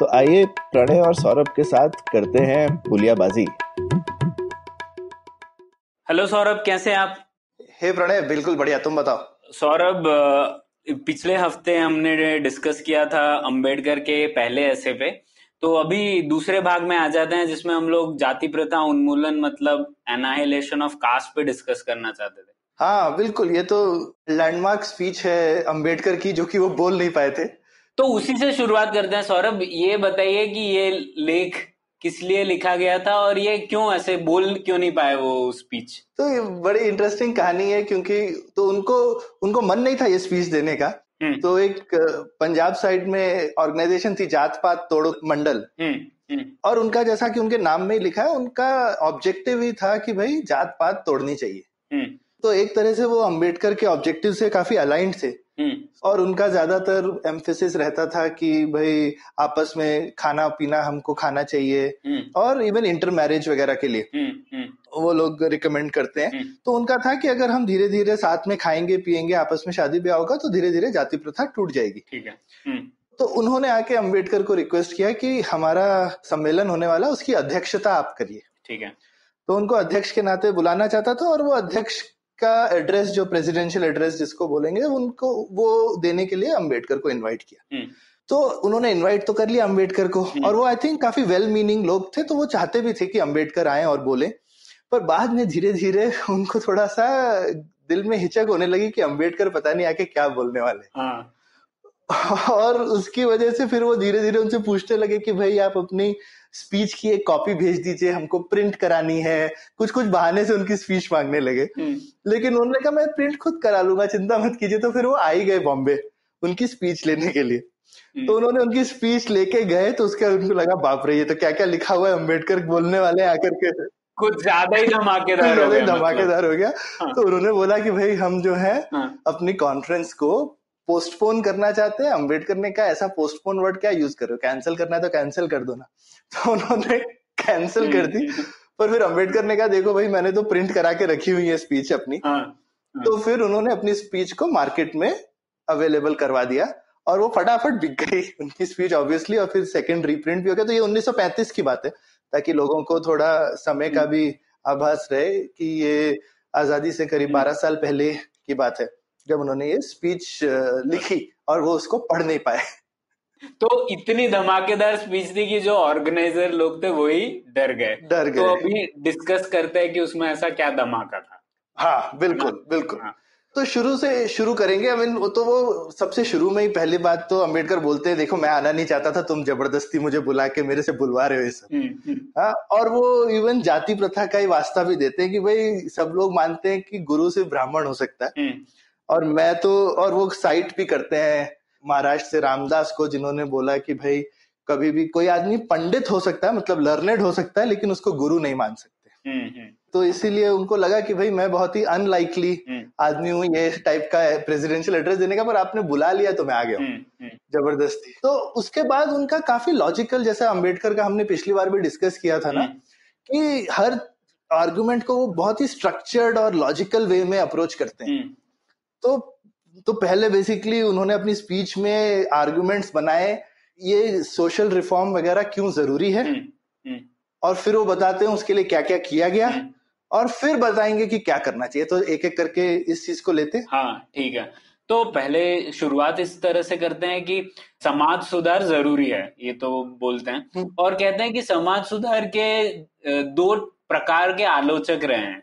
तो आइए प्रणय और सौरभ के साथ करते हैं पुलियाबाजी हेलो सौरभ कैसे हैं आप? हे प्रणय बिल्कुल बढ़िया तुम बताओ। सौरभ पिछले हफ़्ते हमने डिस्कस किया था अंबेडकर के पहले ऐसे पे। तो अभी दूसरे भाग में आ जाते हैं जिसमें हम लोग जाति प्रथा उन्मूलन मतलब एनाहिलेशन ऑफ़ कास्ट पे डिस्कस करना चाहते थे। हाँ बिल्कुल ये तो लैंडमार्क स्पीच है अंबेडकर की जो कि वो बोल नहीं पाए थे। तो उसी से शुरुआत करते हैं। सौरभ ये बताइए कि ये लेख किस लिए लिखा गया था और ये क्यों ऐसे बोल क्यों नहीं पाए वो स्पीच तो ये बड़ी इंटरेस्टिंग कहानी है क्योंकि तो उनको उनको मन नहीं था ये स्पीच देने का। हम्म। तो एक पंजाब साइड में ऑर्गेनाइजेशन थी जात पात तोड़ो मंडल। हम्म हम्म। और उनका जैसा कि उनके नाम में ही लिखा है उनका ऑब्जेक्टिव ही था कि भाई जात पात तोड़नी चाहिए। तो एक तरह से वो अंबेडकर के ऑब्जेक्टिव से काफ़ी अलाइंड थे। हम्म। और उनका ज़्यादातर एम्फेसिस रहता था कि भाई आपस में खाना पीना हमको खाना चाहिए। हम्म। और इवन इंटर मैरिज वगैरह के लिए। हम्म वो लोग रिकमेंड करते हैं। तो उनका था कि अगर हम धीरे धीरे साथ में खाएँगे पिएँगे आपस में शादी ब्याह होगा तो धीरे धीरे जाति प्रथा टूट जाएगी। ठीक है। तो उन्होंने आके अंबेडकर को रिक्वेस्ट किया कि हमारा सम्मेलन होने वाला उसकी अध्यक्षता आप करिए। ठीक है। तो उनको अध्यक्ष के नाते बुलाना चाहता था और वो अध्यक्ष का एड्रेस जो प्रेसिडेंशियल एड्रेस जिसको बोलेंगे उनको वो देने के लिए अंबेडकर को इनवाइट किया। हम्म। तो उन्होंने इनवाइट तो कर लिया अंबेडकर को। और वो आई थिंक काफ़ी वेल मीनिंग लोग थे तो वो चाहते भी थे कि अंबेडकर आए और बोले। पर बाद में धीरे धीरे उनको थोड़ा सा दिल में हिचक होने लगी कि अंबेडकर पता नहीं आके क्या बोलने वाले। हाँ। और उसकी वजह से फिर वो धीरे धीरे उनसे पूछने लगे कि भाई आप अपनी स्पीच की एक कॉपी भेज दीजिए हमको प्रिंट करानी है। कुछ कुछ बहाने से उनकी स्पीच मांगने लगे। हम्म। लेकिन उन्होंने कहा मैं प्रिंट खुद करा लूँगा चिंता मत कीजिए। तो फिर वो आ ही गए बॉम्बे उनकी स्पीच लेने के लिए। तो उन्होंने उनकी स्पीच लेके गए तो उसके उनको लगा बाप रे ये तो क्या क्या लिखा हुआ है अंबेडकर बोलने वाले आकर के। कुछ ज़्यादा ही धमाकेदार हो गया मतलब। धमाकेदार हो गया। हाँ। तो उन्होंने बोला कि भाई हम जो है हाँ। अपनी कॉन्फ्रेंस को पोस्टपोन करना चाहते हैं अंबेडकर ने कहा ऐसा पोस्टपोन वर्ड क्या यूज़ करो कैंसिल करना है तो कैंसिल कर दो ना। तो उन्होंने कैंसिल कर दी। पर फिर अंबेडकर ने कहा देखो भाई मैंने तो प्रिंट करा के रखी हुई है स्पीच अपनी। हाँ तो फिर उन्होंने अपनी स्पीच को मार्केट में अवेलेबल करवा दिया और वो फटाफट बिक गई उनकी स्पीच ऑब्वियसली और फिर सेकंड रीप्रिंट भी हो गया। तो ये 1935 की बात है ताकि लोगों को थोड़ा समय का भी आभास रहे कि ये आज़ादी से करीब 12 साल पहले की बात है। जब उन्होंने ये स्पीच लिखी और वो उसको पढ़ नहीं पाए। तो इतनी धमाकेदार स्पीच थी कि जो ऑर्गेनाइजर लोग थे वही डर गए। डर गए तो गए। अभी डिस्कस करते हैं कि उसमें ऐसा क्या धमाका था। हाँ बिल्कुल बिल्कुल। हाँ। तो शुरू से शुरू करेंगे। आई मीन वो तो वो सबसे शुरू में ही पहली बात तो अंबेडकर बोलते हैं देखो मैं आना नहीं चाहता था तुम ज़बरदस्ती मुझे बुला के मेरे से बुलवा रहे हो ये सब। हम्म, हम्म, हाँ और वो इवन जाति प्रथा का ही वास्ता भी देते हैं कि भाई सब लोग मानते हैं कि गुरु से ब्राह्मण हो सकता है। हम्म, और मैं तो और वो साइट भी करते हैं महाराष्ट्र से रामदास को जिन्होंने बोला कि भाई कभी भी कोई आदमी पंडित हो सकता है मतलब लर्नेड हो सकता है लेकिन उसको गुरु नहीं मान सकते। हम्म, हम्म, तो इसीलिए उनको लगा कि भाई मैं बहुत ही अनलाइकली हम्म, आदमी हूँ ये टाइप का प्रेसिडेंशियल एड्रेस देने का पर आपने बुला लिया तो मैं आ गया ज़बरदस्ती। तो उसके बाद उनका काफ़ी लॉजिकल जैसा अंबेडकर का हमने पिछली बार भी डिस्कस किया था ना कि हर आर्गुमेंट को वो बहुत ही स्ट्रक्चर्ड और लॉजिकल वे में अप्रोच करते हैं। तो तो पहले बेसिकली उन्होंने अपनी स्पीच में आर्ग्यूमेंट्स बनाए ये सोशल रिफॉर्म वगैरह क्यों ज़रूरी है? हम्म, हम्म, और फिर वो बताते हैं उसके लिए क्या क्या किया गया हम्म। और फिर बताएँगे कि क्या करना चाहिए। तो एक एक करके इस चीज़ को लेते हाँ। ठीक है। तो पहले शुरुआत इस तरह से करते हैं कि समाज सुधार ज़रूरी है ये तो बोलते हैं। और कहते हैं कि समाज सुधार के दो प्रकार के आलोचक रहे हैं।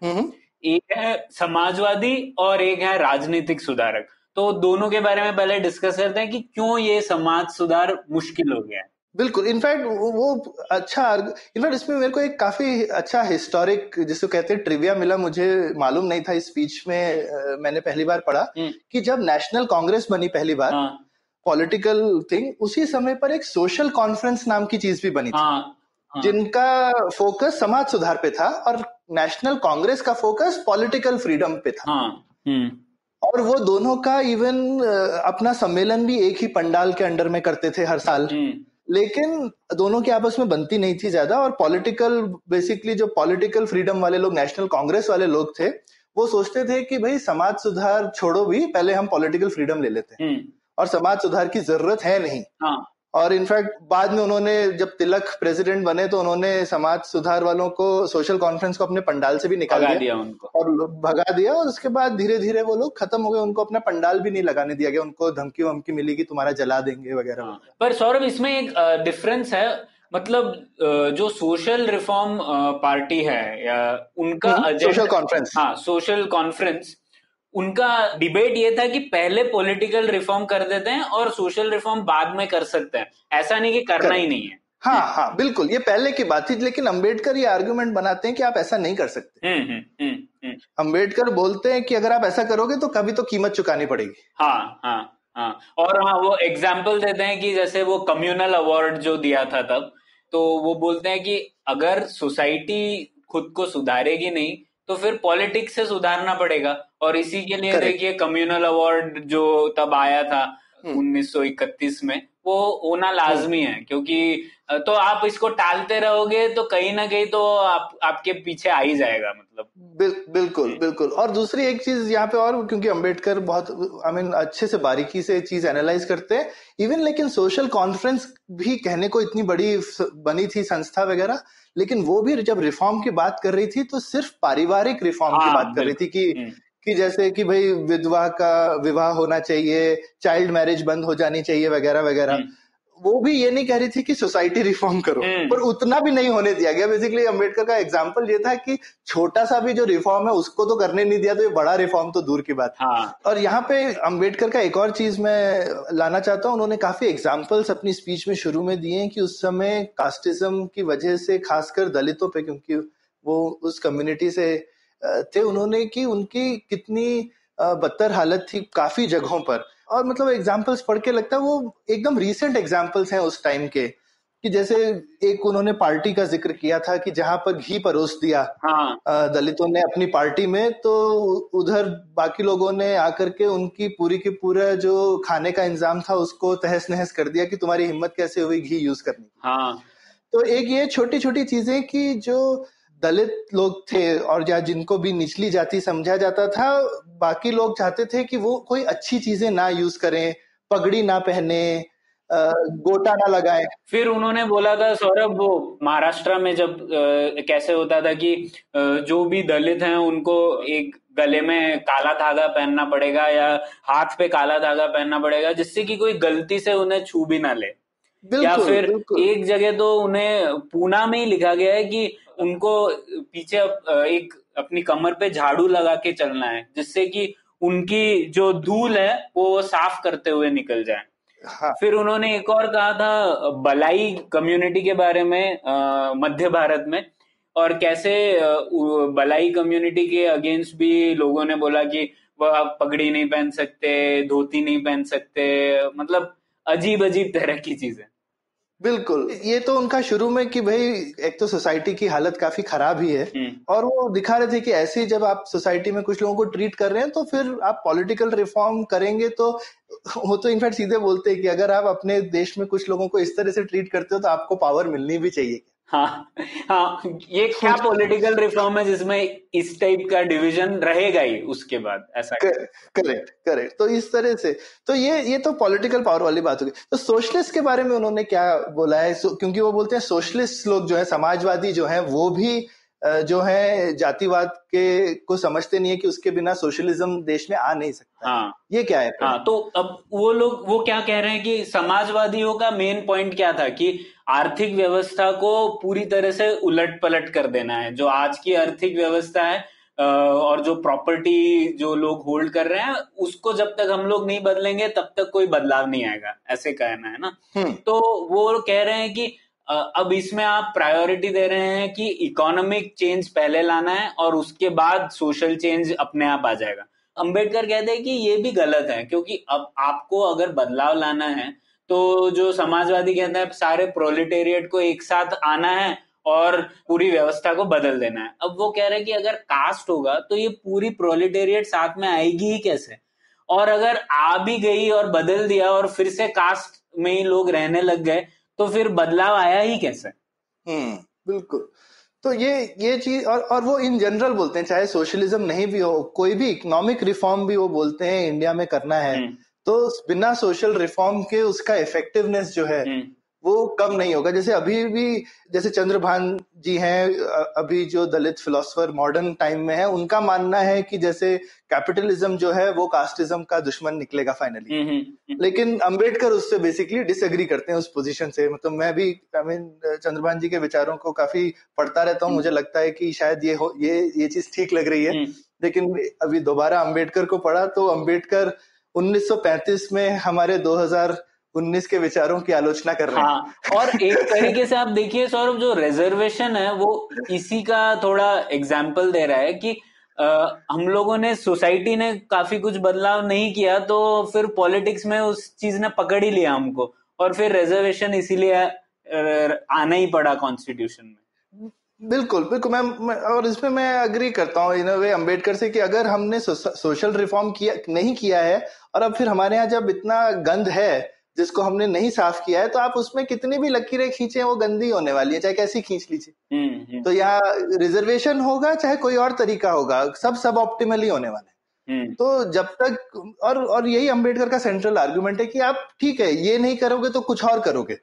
एक है समाजवादी और एक है राजनीतिक सुधारक तो दोनों के बारे में पहले डिस्कस करते हैं कि क्यों ये समाज सुधार मुश्किल हो गया है बिल्कुल इनफैक्ट वो अच्छा इनफैक्ट इसमें मेरे को एक काफ़ी अच्छा हिस्टोरिक जिसको कहते हैं ट्रिविया मिला मुझे मालूम नहीं था इस स्पीच में मैंने पहली बार पढ़ा हम्म। कि जब नेशनल कांग्रेस बनी पहली बार हाँ पॉलिटिकल थिंग उसी समय पर एक सोशल कॉन्फ्रेंस नाम की चीज़ भी बनी थी हाँ हाँ। जिनका फोकस समाज सुधार पे था और नेशनल कांग्रेस का फोकस पॉलिटिकल फ्रीडम पे था। हाँ हम्म। और वो दोनों का इवन अपना सम्मेलन भी एक ही पंडाल के अंडर में करते थे हर साल। हम्म। लेकिन दोनों की आपस में बनती नहीं थी ज़्यादा और पॉलिटिकल बेसिकली जो पॉलिटिकल फ्रीडम वाले लोग नेशनल कांग्रेस वाले लोग थे वो सोचते थे कि भाई समाज सुधार छोड़ो भी पहले हम पॉलिटिकल फ्रीडम ले लेते हैं। हम्म। और समाज सुधार की ज़रूरत है नहीं। हाँ। और इनफैक्ट बाद में उन्होंने जब तिलक प्रेसिडेंट बने तो उन्होंने समाज सुधार वालों को सोशल कॉन्फ्रेंस को अपने पंडाल से भी निकाल दिया। दिया उनको। और भगा दिया और उसके बाद धीरे धीरे वो लोग खत्म हो गए उनको अपना पंडाल भी नहीं लगाने दिया गया। उनको धमकी वमकी मिली कि तुम्हारा जला देंगे वगैरह हाँ, पर सौरभ इसमें एक डिफरेंस है। मतलब जो सोशल रिफॉर्म पार्टी है या उनका सोशल कॉन्फ्रेंस हाँ सोशल कॉन्फ्रेंस उनका डिबेट ये था कि पहले पॉलिटिकल रिफॉर्म कर देते हैं और सोशल रिफॉर्म बाद में कर सकते हैं। ऐसा नहीं कि करना कर, ही नहीं है। हाँ हाँ बिल्कुल ये पहले की बात थी लेकिन अंबेडकर ये आर्गुमेंट बनाते हैं कि आप ऐसा नहीं कर सकते। हम्म हम्म हम्म अंबेडकर बोलते हैं कि अगर आप ऐसा करोगे तो कभी तो कीमत चुकानी पड़ेगी। हाँ हाँ हाँ। और हाँ वो एग्ज़ाम्पल देते हैं कि जैसे वो कम्युनल अवार्ड जो दिया था तब तो वो बोलते हैं कि अगर सोसाइटी खुद को सुधारेगी नहीं तो फिर पॉलिटिक्स से सुधारना पड़ेगा और इसी के लिए देखिए कम्युनल अवार्ड जो तब आया था हम्म। 1931 में वो होना लाजमी है क्योंकि तो आप इसको टालते रहोगे तो कहीं ना कहीं तो आप आपके पीछे आ ही जाएगा मतलब। बिल, बिल्कुल बिल्कुल। और दूसरी एक चीज़ यहाँ पे और क्योंकि अंबेडकर बहुत आई मीन अच्छे से बारीकी से चीज़ एनालाइज करते हैं इवन लेकिन सोशल कॉन्फ्रेंस भी कहने को इतनी बड़ी बनी थी संस्था वगैरह लेकिन वो भी जब रिफॉर्म की बात कर रही थी तो सिर्फ़ पारिवारिक रिफॉर्म की हाँ, बात कर रही थी कि हम्म, कि जैसे कि भाई विधवा का विवाह होना चाहिए चाइल्ड मैरिज बंद हो जानी चाहिए वगैरह वगैरह हम्म। वो भी ये नहीं कह रही थी कि सोसाइटी रिफॉर्म करो हम्म। पर उतना भी नहीं होने दिया गया बेसिकली अंबेडकर का एग्ज़ाम्पल ये था कि छोटा सा भी जो रिफॉर्म है उसको तो करने नहीं दिया तो ये बड़ा रिफॉर्म तो दूर की बात है हाँ और यहाँ पे अंबेडकर का एक और चीज़ मैं लाना चाहता हूँ उन्होंने काफ़ी एग्जाम्पल्स अपनी स्पीच में शुरू में दिए कि उस समय कास्टिज्म की वजह से खासकर दलितों पे क्योंकि वो उस कम्युनिटी से थे उन्होंने कि उनकी कितनी बदतर हालत थी काफ़ी जगहों पर। और मतलब एग्जाम्पल्स पढ़ के लगता है वो एकदम रीसेंट एग्जाम्पल्स हैं उस टाइम के कि जैसे एक उन्होंने पार्टी का ज़िक्र किया था कि जहाँ पर घी परोस दिया हाँ। दलितों ने अपनी पार्टी में तो उधर बाकी लोगों ने आकर के उनकी पूरी की पूरा जो खाने का इंतज़ाम था उसको तहस नहस कर दिया कि तुम्हारी हिम्मत कैसे हुई घी यूज़ करने की। हाँ। तो एक ये छोटी छोटी चीज़ें कि जो दलित लोग थे और या जिनको भी निचली जाति समझा जाता था बाकी लोग चाहते थे कि वो कोई अच्छी चीज़ें ना यूज़ करें पगड़ी ना पहने गोटा ना लगाए। फिर उन्होंने बोला था सौरभ वो महाराष्ट्र में जब अ, कैसे होता था कि अ, जो भी दलित हैं उनको एक गले में काला धागा पहनना पड़ेगा या हाथ पे काला धागा पहनना पड़ेगा जिससे कि कोई गलती से उन्हें छू भी ना ले। या फिर एक जगह तो उन्हें पूना में ही लिखा गया है कि उनको पीछे एक अपनी कमर पे झाड़ू लगा के चलना है जिससे कि उनकी जो धूल है वो साफ़ करते हुए निकल जाए। हाँ। फिर उन्होंने एक और कहा था बलाई कम्युनिटी के बारे में मध्य भारत में और कैसे बलाई कम्युनिटी के अगेंस्ट भी लोगों ने बोला कि वह आप पगड़ी नहीं पहन सकते धोती नहीं पहन सकते। मतलब अजीब अजीब तरह की चीज़ें। बिल्कुल। ये तो उनका शुरू में कि भाई एक तो सोसाइटी की हालत काफ़ी खराब ही है। हम्म, और वो दिखा रहे थे कि ऐसे ही जब आप सोसाइटी में कुछ लोगों को ट्रीट कर रहे हैं तो फिर आप पॉलिटिकल रिफॉर्म करेंगे तो वो तो इनफैक्ट सीधे बोलते हैं कि अगर आप अपने देश में कुछ लोगों को इस तरह से ट्रीट करते हो तो आपको पावर मिलनी भी चाहिए। हाँ हाँ ये क्या पॉलिटिकल रिफॉर्म है जिसमें इस टाइप का डिवीज़न रहेगा ही उसके बाद? ऐसा करेक्ट करेक्ट तो इस तरह से तो ये ये तो पॉलिटिकल पावर वाली बात होगी तो सोशलिस्ट के बारे में उन्होंने क्या बोला है? क्योंकि वो बोलते हैं सोशलिस्ट लोग जो है समाजवादी जो है वो भी जो है जातिवाद के को समझते नहीं है कि उसके बिना सोशलिज्म देश में आ नहीं सकता हाँ। ये क्या है? हाँ तो अब वो लोग वो क्या कह रहे हैं कि समाजवादियों का मेन पॉइंट क्या था कि आर्थिक व्यवस्था को पूरी तरह से उलट पलट कर देना है। जो आज की आर्थिक व्यवस्था है और जो प्रॉपर्टी जो लोग होल्ड कर रहे हैं उसको जब तक हम लोग नहीं बदलेंगे तब तक कोई बदलाव नहीं आएगा। ऐसे कहना है ना? हम्म। तो वो कह रहे हैं कि अब इसमें आप प्रायोरिटी दे रहे हैं कि इकोनॉमिक चेंज पहले लाना है और उसके बाद सोशल चेंज अपने आप आ जाएगा। अंबेडकर कहते हैं कि ये भी गलत है, क्योंकि अब आपको अगर बदलाव लाना है तो जो समाजवादी कहते हैं, सारे प्रोलिटेरिएट को एक साथ आना है और पूरी व्यवस्था को बदल देना है। अब वो कह रहे हैं कि अगर कास्ट होगा तो ये पूरी प्रोलिटेरिएट साथ में आएगी ही कैसे? और अगर आ भी गई और बदल दिया और फिर से कास्ट में ही लोग रहने लग गए तो फिर बदलाव आया ही कैसे? हम्म बिल्कुल। तो ये ये चीज़ और और वो इन जनरल बोलते हैं चाहे सोशलिज्म नहीं भी हो कोई भी इकोनॉमिक रिफॉर्म भी वो बोलते हैं इंडिया में करना है हम्म, तो बिना सोशल रिफॉर्म के उसका इफेक्टिवनेस जो है हम्म, वो कम नहीं होगा। जैसे अभी भी जैसे चंद्रभान जी हैं अभी जो दलित फिलोसफर मॉडर्न टाइम में है उनका मानना है कि जैसे कैपिटलिज्म जो है वो कास्टिज्म का दुश्मन निकलेगा फाइनली हम्म, हम्म, लेकिन अंबेडकर उससे बेसिकली डिसएग्री करते हैं उस पोजीशन से। मतलब मैं भी आई मीन चंद्रभान जी के विचारों को काफ़ी पढ़ता रहता हूँ। मुझे लगता है कि शायद ये हो ये ये चीज़ ठीक लग रही है। हम्म, लेकिन अभी दोबारा अंबेडकर को पढ़ा तो अंबेडकर 1935 में हमारे 2019 के विचारों की आलोचना कर रहे हैं। हाँ और एक तरीके से आप देखिए सौरभ जो रिजर्वेशन है वो इसी का थोड़ा एग्ज़ाम्पल दे रहा है कि अ, हम लोगों ने सोसाइटी ने काफ़ी कुछ बदलाव नहीं किया तो फिर पॉलिटिक्स में उस चीज़ ने पकड़ ही लिया हमको और फिर रिजर्वेशन इसीलिए आना ही पड़ा कॉन्स्टिट्यूशन में। बिल्कुल बिल्कुल मैं, मैं और इसमें मैं अग्री करता हूँ इन वे अंबेडकर से कि अगर हमने सो, सोशल रिफॉर्म किया नहीं किया है और अब फिर हमारे यहाँ जब इतना गंद है जिसको हमने नहीं साफ़ किया है तो आप उसमें कितनी भी लकीरें खींचे वो गंदी होने वाली है चाहे कैसी खींच लीजिए। हम्म, हम्म, तो यहाँ रिजर्वेशन होगा चाहे कोई और तरीका होगा सब सब ऑप्टिमली होने वाला है। हम्म, तो जब तक और और यही अंबेडकर का सेंट्रल आर्गुमेंट है कि आप ठीक है ये नहीं करोगे तो कुछ और करोगे।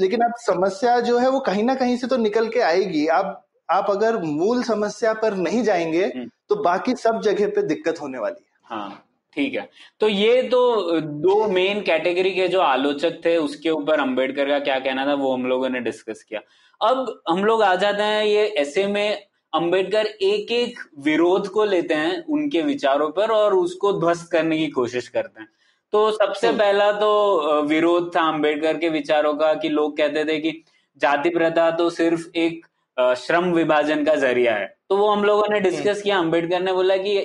लेकिन आप समस्या जो है वो कहीं ना कहीं से तो निकल के आएगी। आप आप अगर मूल समस्या पर नहीं जाएँगे। तो बाकी सब जगह पे दिक्कत होने वाली है। हाँ। ठीक है। तो ये तो दो मेन कैटेगरी के जो आलोचक थे उसके ऊपर अंबेडकर का क्या कहना था वो हम लोगों ने डिस्कस किया। अब हम लोग आ जाते हैं ये ऐसे में अंबेडकर एक एक विरोध को लेते हैं उनके विचारों पर और उसको ध्वस्त करने की कोशिश करते हैं। तो सबसे हम्म। पहला तो विरोध था अंबेडकर के विचारों का कि लोग कहते थे कि जाति प्रथा तो सिर्फ़ एक श्रम विभाजन का ज़रिया है। तो वो हम लोगों ने डिस्कस किया अंबेडकर ने बोला कि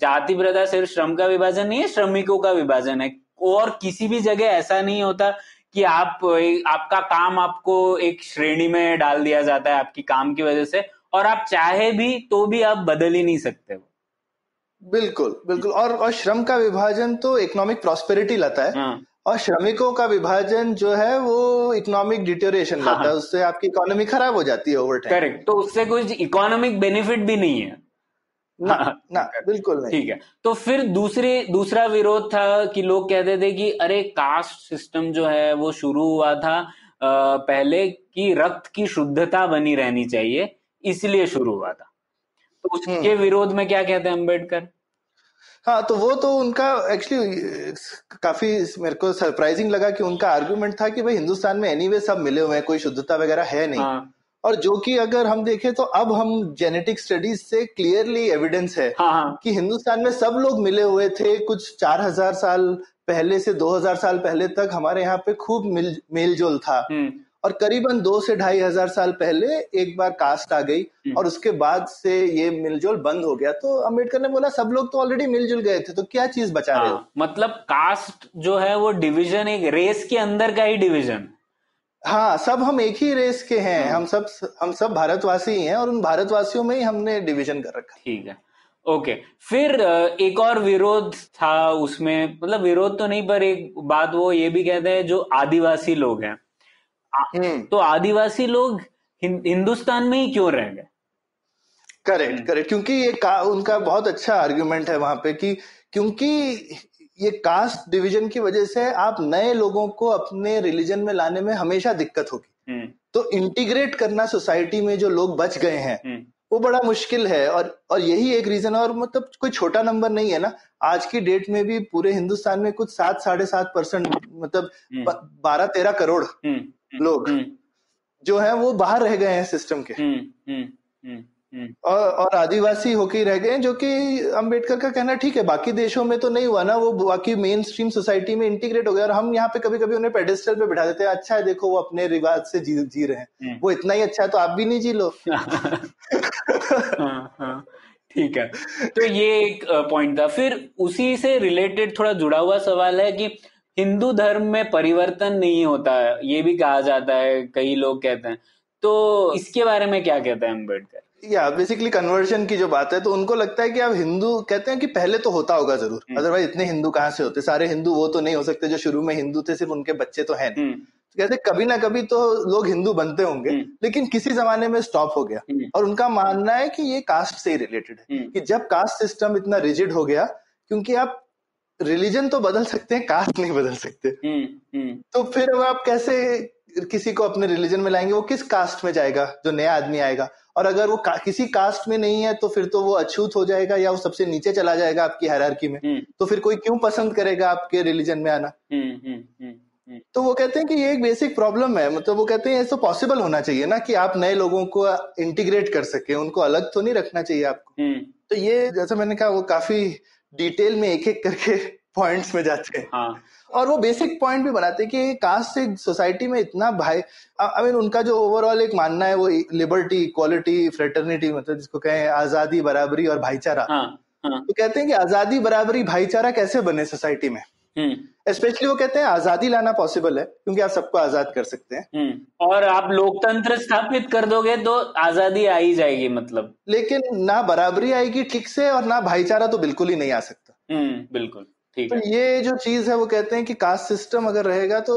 जाति प्रथा सिर्फ़ श्रम का विभाजन नहीं है श्रमिकों का विभाजन है। और किसी भी जगह ऐसा नहीं होता कि आप आपका काम आपको एक श्रेणी में डाल दिया जाता है आपकी काम की वजह से और आप चाहे भी तो भी आप बदल ही नहीं सकते हो। बिल्कुल बिल्कुल। और और श्रम का विभाजन तो इकोनॉमिक प्रॉस्पेरिटी लाता है। हाँ। और श्रमिकों का विभाजन जो है वो इकोनॉमिक डिटोरेशन हाँ, लाता है। उससे आपकी इकोनॉमी खराब हो जाती है ओवर टाइम करेक्ट तो उससे कुछ इकोनॉमिक बेनिफिट भी नहीं है। ना हाँ, ना बिल्कुल नहीं। ठीक है। तो फिर दूसरी दूसरा विरोध था कि लोग कहते थे कि अरे कास्ट सिस्टम जो है वो शुरू हुआ था अ, पहले कि रक्त की शुद्धता बनी रहनी चाहिए इसलिए शुरू हुआ था। तो उसके हम्म। विरोध में क्या कहते हैं अंबेडकर हाँ तो वो तो उनका एक्चुअली काफ़ी मेरे को सरप्राइजिंग लगा कि उनका आर्गुमेंट था कि भाई हिंदुस्तान में एनीवे anyway सब मिले हुए हैं कोई शुद्धता वगैरह है नहीं। हाँ। और जो कि अगर हम देखें तो अब हम जेनेटिक स्टडीज़ से क्लियरली एविडेंस है हाँ हाँ। कि हिंदुस्तान में सब लोग मिले हुए थे कुछ चार हज़ार साल पहले से दो हज़ार साल पहले तक हमारे यहाँ पे खूब मिल मेल जोल था। हम्म। और करीबन दो से ढाई हज़ार साल पहले एक बार कास्ट आ गई हम्म। और उसके बाद से ये मिलजुल बंद हो गया। तो अंबेडकर ने बोला सब लोग तो ऑलरेडी मिलजुल गए थे तो क्या चीज़ बचा रहे हो? हाँ मतलब कास्ट जो है वो डिवीज़न एक रेस के अंदर का ही डिवीज़न हाँ सब हम एक ही रेस के हैं। हाँ। हम सब हम सब भारतवासी ही हैं और उन भारतवासियों में ही हमने डिवीज़न कर रखा। ठीक है। ओके फिर एक और विरोध था उसमें। मतलब विरोध तो नहीं पर एक बात वो ये भी कहते हैं जो आदिवासी लोग हैं। हम्म। तो आदिवासी लोग हिंदुस्तान में ही क्यों रह गए? करेक्ट करेक्ट क्योंकि ये का, उनका बहुत अच्छा आर्ग्यूमेंट है वहाँ पे कि क्योंकि ये कास्ट डिवीज़न की वजह से आप नए लोगों को अपने रिलीजन में लाने में हमेशा दिक्कत होगी। हम्म, तो इंटीग्रेट करना सोसाइटी में जो लोग बच गए हैं हम्म, वो बड़ा मुश्किल है और और यही एक रीजन है और मतलब कोई छोटा नंबर नहीं है ना। आज की डेट में भी पूरे हिंदुस्तान में कुछ सात साढ़े सात परसेंट मतलब हम्म, बारह तेरह करोड़ लोग जो है वो बाहर रह गए हैं सिस्टम के। और, और आदिवासी होके रह गए जो कि अंबेडकर का कहना ठीक है बाकी देशों में तो नहीं हुआ ना वो बाकी मेन स्ट्रीम सोसाइटी में इंटीग्रेट हो गया और हम यहाँ पे कभी कभी उन्हें पेडेस्टल पे बिठा देते हैं अच्छा है देखो वो अपने रिवाज से जी जी रहे हैं। हम्म। वो इतना ही अच्छा है तो आप भी नहीं जी लो। हाँ, हाँ, ठीक है। तो ये एक पॉइंट था। फिर उसी से रिलेटेड थोड़ा जुड़ा हुआ सवाल है कि हिंदू धर्म में परिवर्तन नहीं होता है ये भी कहा जाता है कई लोग कहते हैं। तो इसके बारे में क्या कहते हैं अंबेडकर या बेसिकली कन्वर्जन की जो बात है तो उनको लगता है कि आप हिंदू कहते हैं कि पहले तो होता होगा ज़रूर। अदरवाइज़ इतने हिंदू कहाँ से होते? सारे हिंदू वो तो नहीं हो सकते जो शुरू में हिंदू थे सिर्फ़ उनके बच्चे तो हैं तो कहते कभी ना कभी तो लोग हिंदू बनते होंगे लेकिन किसी जमाने में स्टॉप हो गया। और उनका मानना है कि ये कास्ट से ही रिलेटेड है। कि जब कास्ट सिस्टम इतना रिजिड हो गया क्योंकि आप रिलीजन तो बदल सकते हैं कास्ट नहीं बदल सकते। तो फिर अब आप कैसे किसी को अपने रिलीजन में लाएँगे वो किस कास्ट में जाएगा जो नया आदमी आएगा? और अगर वो का, किसी कास्ट में नहीं है तो फिर तो वो अछूत हो जाएगा या वो सबसे नीचे चला जाएगा आपकी हैरारकी में। हम्म। तो फिर कोई क्यों पसंद करेगा आपके रिलीजन में आना? हम्म, हम्म, तो वो कहते हैं कि ये एक बेसिक प्रॉब्लम है मतलब वो कहते हैं ऐसा पॉसिबल होना चाहिए ना कि आप नए लोगों को इंटीग्रेट कर सके उनको अलग तो नहीं रखना चाहिए आपको। तो ये जैसा मैंने कहा वो काफ़ी डिटेल में एक एक करके पॉइंट्स में जाते हैं। हाँ. और वो बेसिक पॉइंट भी बनाते हैं कि कास्ट से सोसाइटी में इतना भाई आई मीन उनका जो ओवरऑल एक मानना है वो लिबर्टी इक्वालिटी फ्रेटर्निटी मतलब जिसको कहें आज़ादी बराबरी और भाईचारा हाँ, हाँ. तो कहते हैं कि आज़ादी बराबरी भाईचारा कैसे बने सोसाइटी में स्पेशली हम्म। वो कहते हैं आज़ादी लाना पॉसिबल है क्योंकि आप सबको आज़ाद कर सकते हैं हम्म। और आप लोकतंत्र स्थापित कर दोगे तो आज़ादी आ ही जाएगी मतलब लेकिन ना बराबरी आएगी ठीक से और ना भाईचारा तो बिल्कुल ही नहीं आ सकता हम्म, बिल्कुल तो ये जो चीज़ है वो कहते हैं कि कास्ट सिस्टम अगर रहेगा तो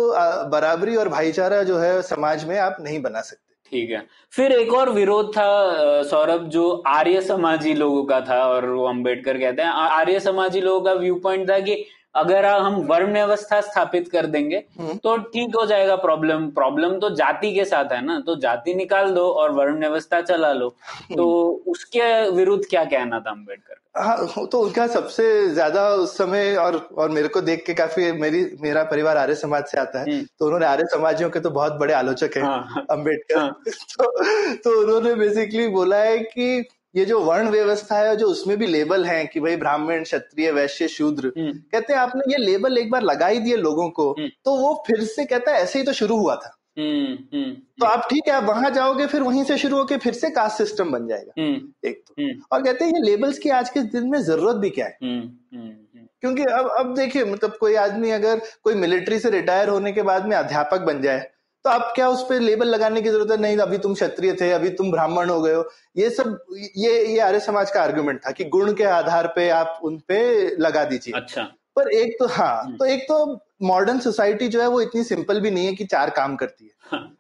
बराबरी और भाईचारा जो है समाज में आप नहीं बना सकते। ठीक है। फिर एक और विरोध था सौरभ जो आर्य समाजी लोगों का था और वो अंबेडकर कहते हैं आर्य समाजी लोगों का व्यू पॉइंट था कि अगर हम वर्ण व्यवस्था स्थापित कर देंगे हम्म। तो ठीक हो जाएगा प्रॉब्लम। प्रॉब्लम तो जाति के साथ है ना तो जाति निकाल दो और वर्ण व्यवस्था चला लो। हम्म। तो उसके विरुद्ध क्या कहना था अंबेडकर हाँ तो उनका सबसे ज़्यादा उस समय और और मेरे को देख के काफ़ी मेरी मेरा परिवार आर्य समाज से आता है हम्म। तो उन्होंने आर्य समाजियों के तो बहुत बड़े आलोचक हैं हाँ, अंबेडकर हाँ, तो, तो उन्होंने बेसिकली बोला है कि ये जो वर्ण व्यवस्था है जो उसमें भी लेबल है कि भाई ब्राह्मण क्षत्रिय वैश्य शूद्र हम्म। कहते हैं आपने ये लेबल एक बार लगा ही दिए लोगों को हम्म। तो वो फिर से कहता है ऐसे ही तो शुरू हुआ था हम्म, तो आप ठीक है आप वहाँ जाओगे फिर वहीं से शुरू होके फिर से कास्ट सिस्टम बन जाएगा। एक तो। और कहते हैं ये लेबल्स की आज के दिन में ज़रूरत भी क्या है? क्योंकि अब अब देखिए मतलब कोई आदमी अगर कोई मिलिट्री से रिटायर होने के बाद में अध्यापक बन जाए तो आप क्या उस पर लेबल लगाने की ज़रूरत है? नहीं अभी तुम क्षत्रिय थे अभी तुम ब्राह्मण हो गए हो। ये सब ये ये आर्य समाज का आर्गुमेंट था कि गुण के आधार पे आप उन पे लगा दीजिए। अच्छा। पर एक तो हाँ हम्म। तो एक तो मॉडर्न सोसाइटी जो है वो इतनी सिंपल भी नहीं है कि चार काम करती है हाँ।